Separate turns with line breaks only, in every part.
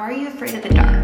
Are you afraid of the dark?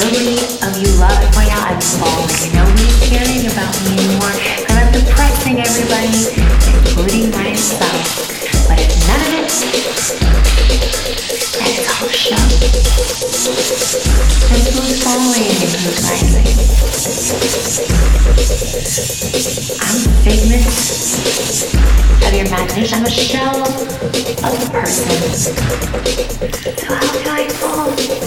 I'm falling. Nobody's caring about me anymore. And I'm depressing everybody, including myself. But it's none of it. And it's all a show. And who's following and who's rising? I'm a figment of your imagination. I'm a shell of a person. So how can I fall?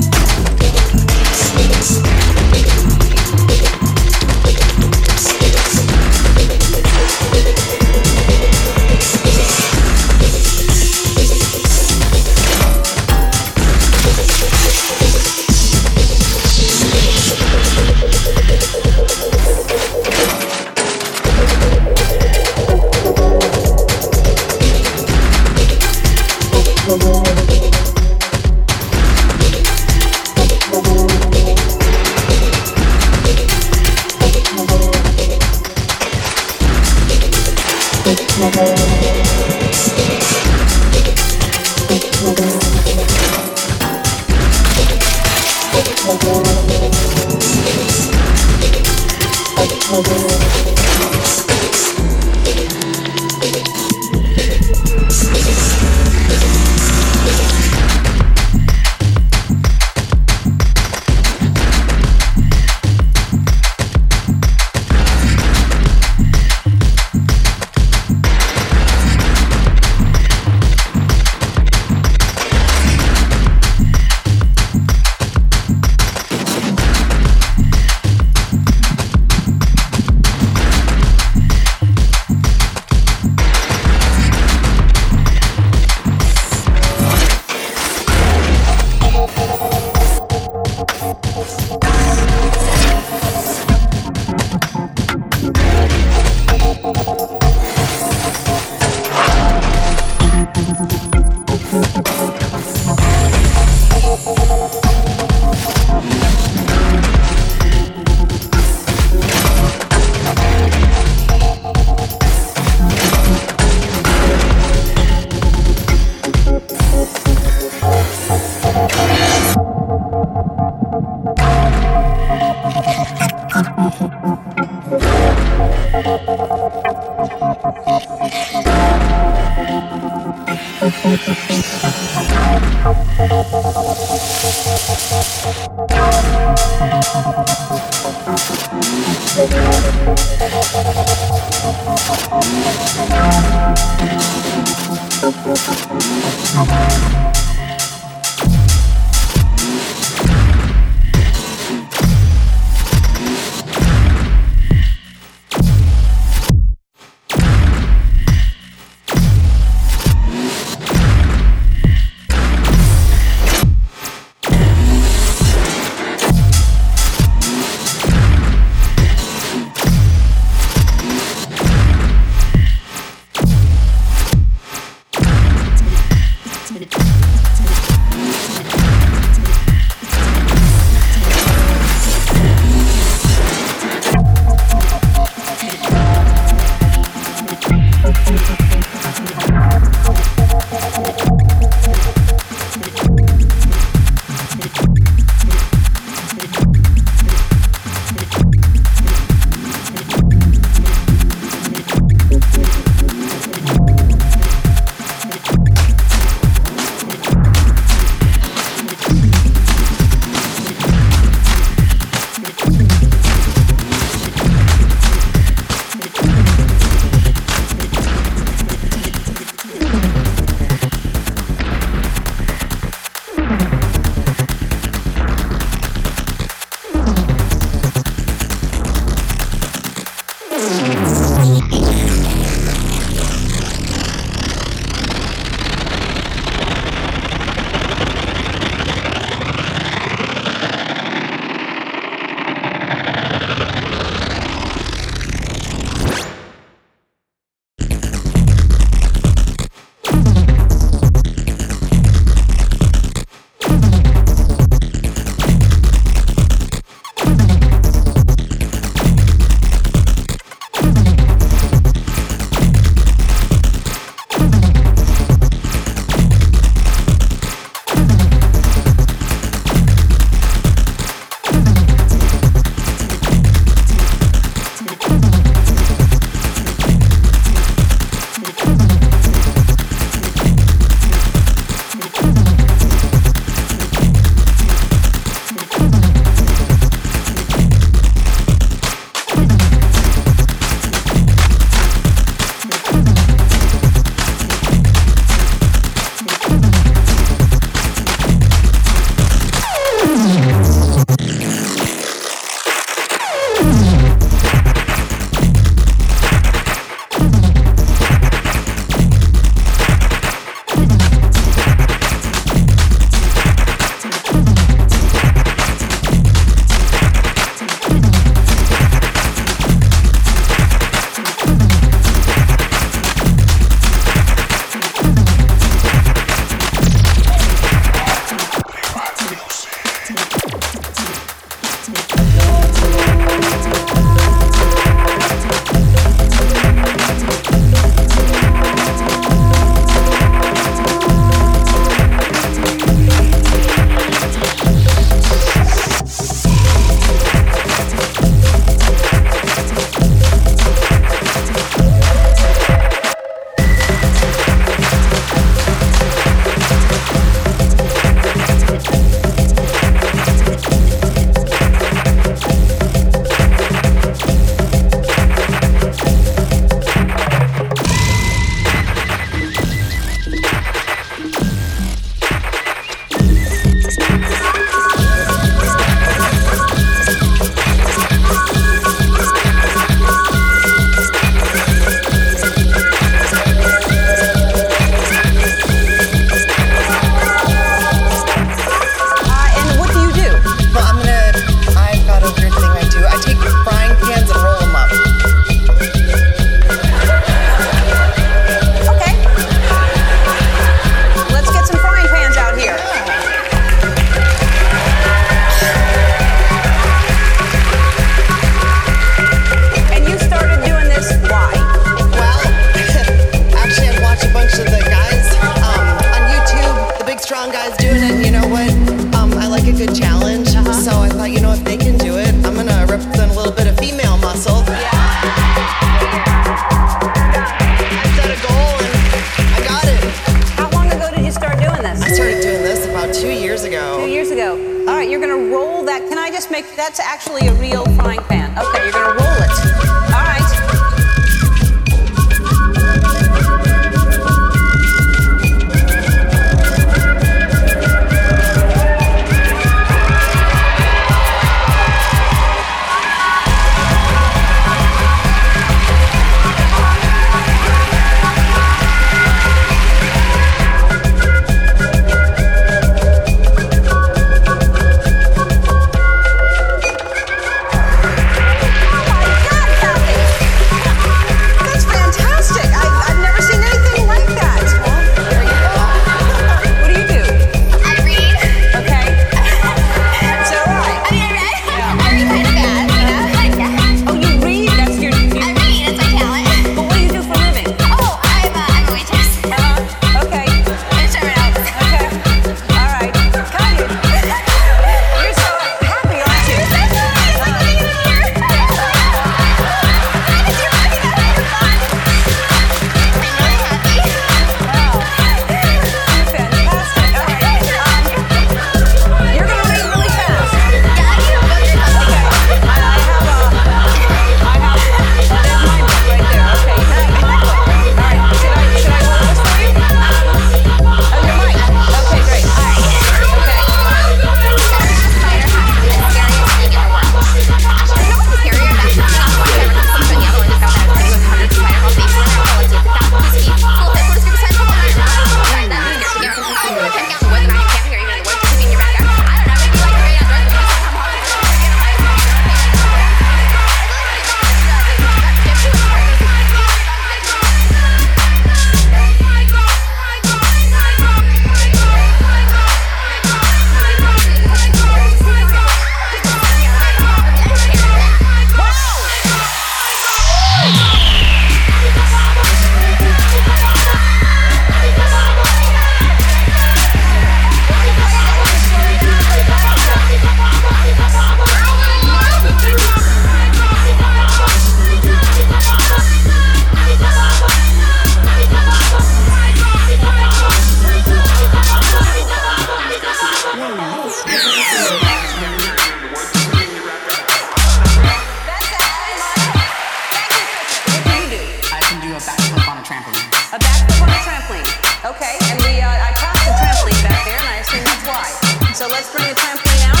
trampoline.
A backflip on a trampoline. Okay, and we, uh, I crossed the trampoline back there, and I assume that's why. So let's bring the trampoline out.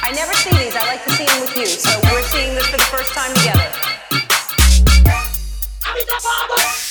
I never see these. I like to see them with you. So we're seeing this for the first time together.
I'm in the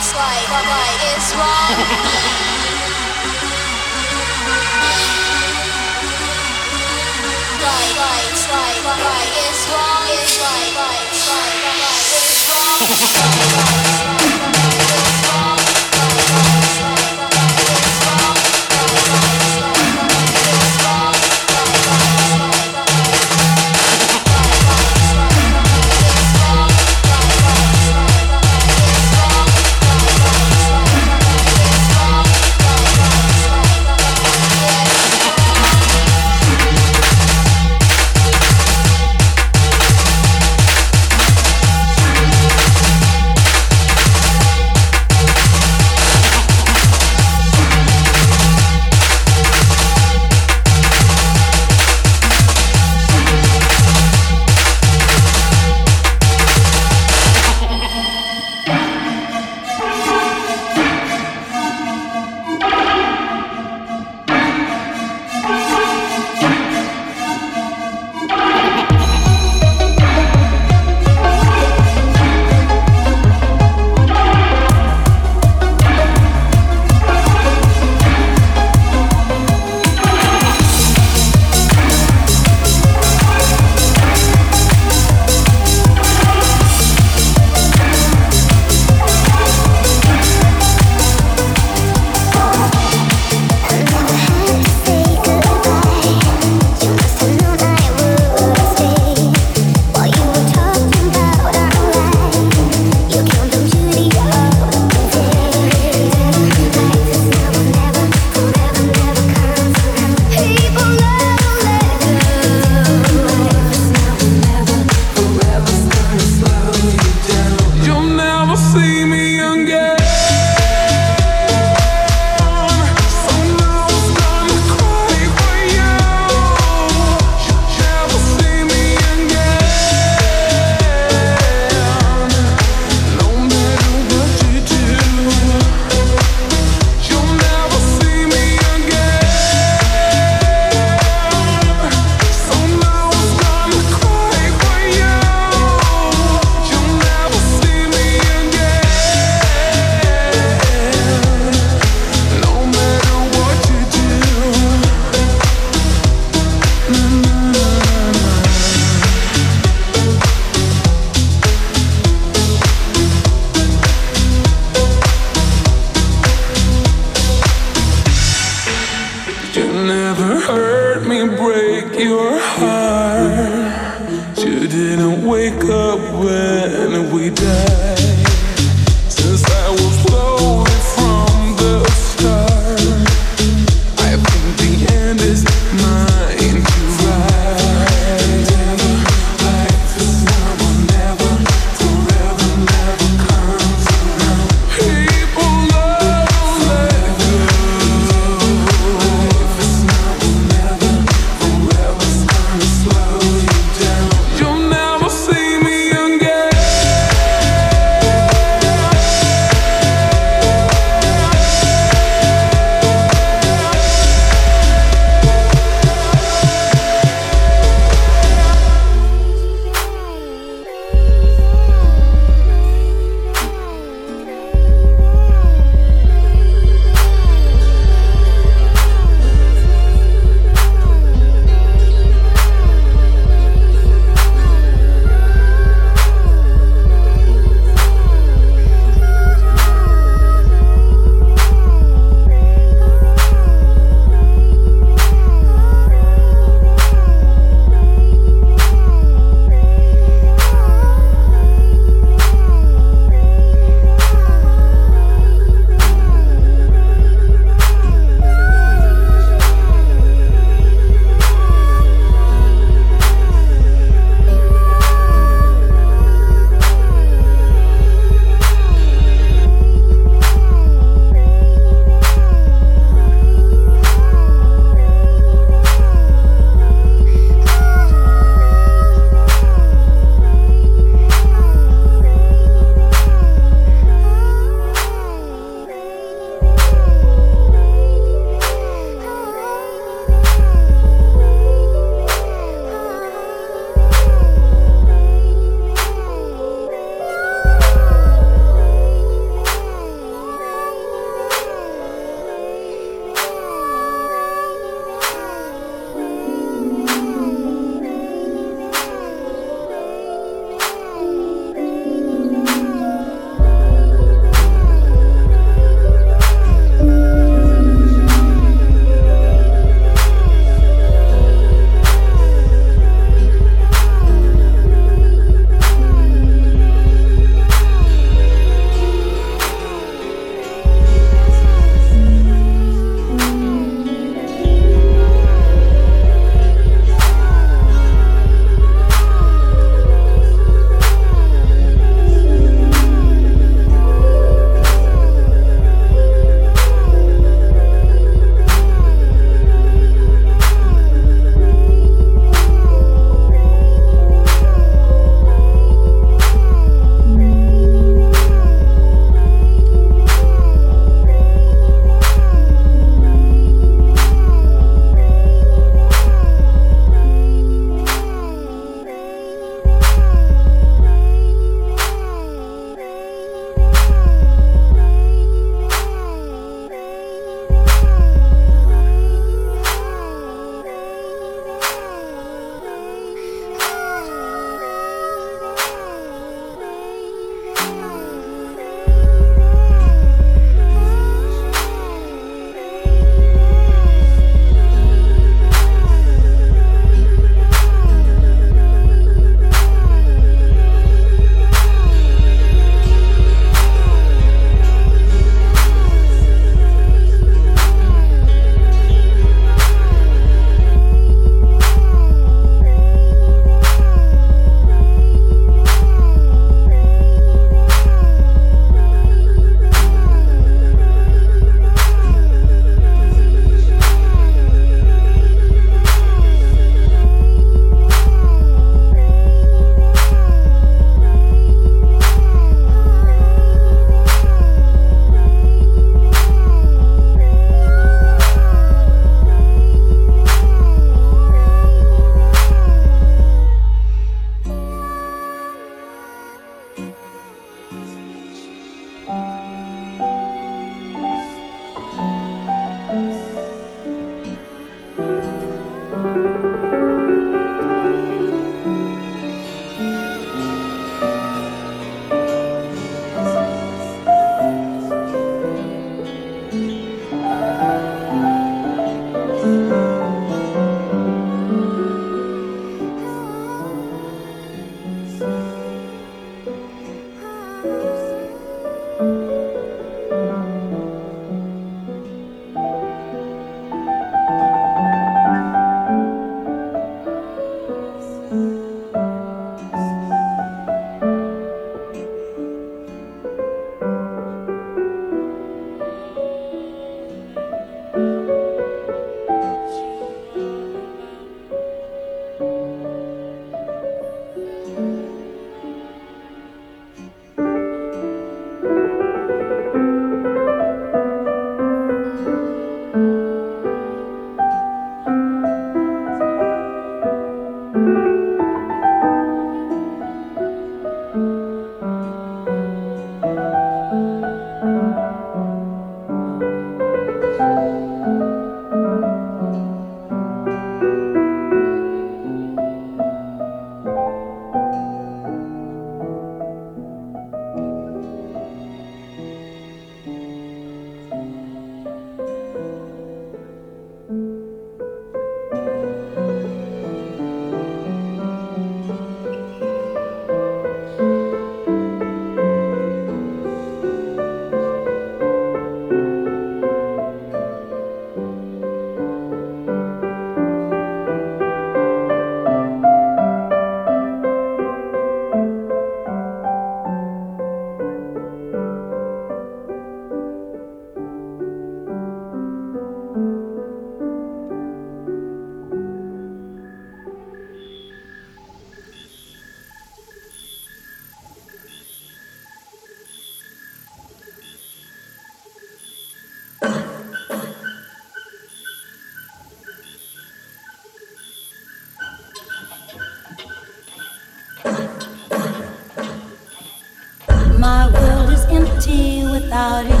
without you,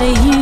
without you,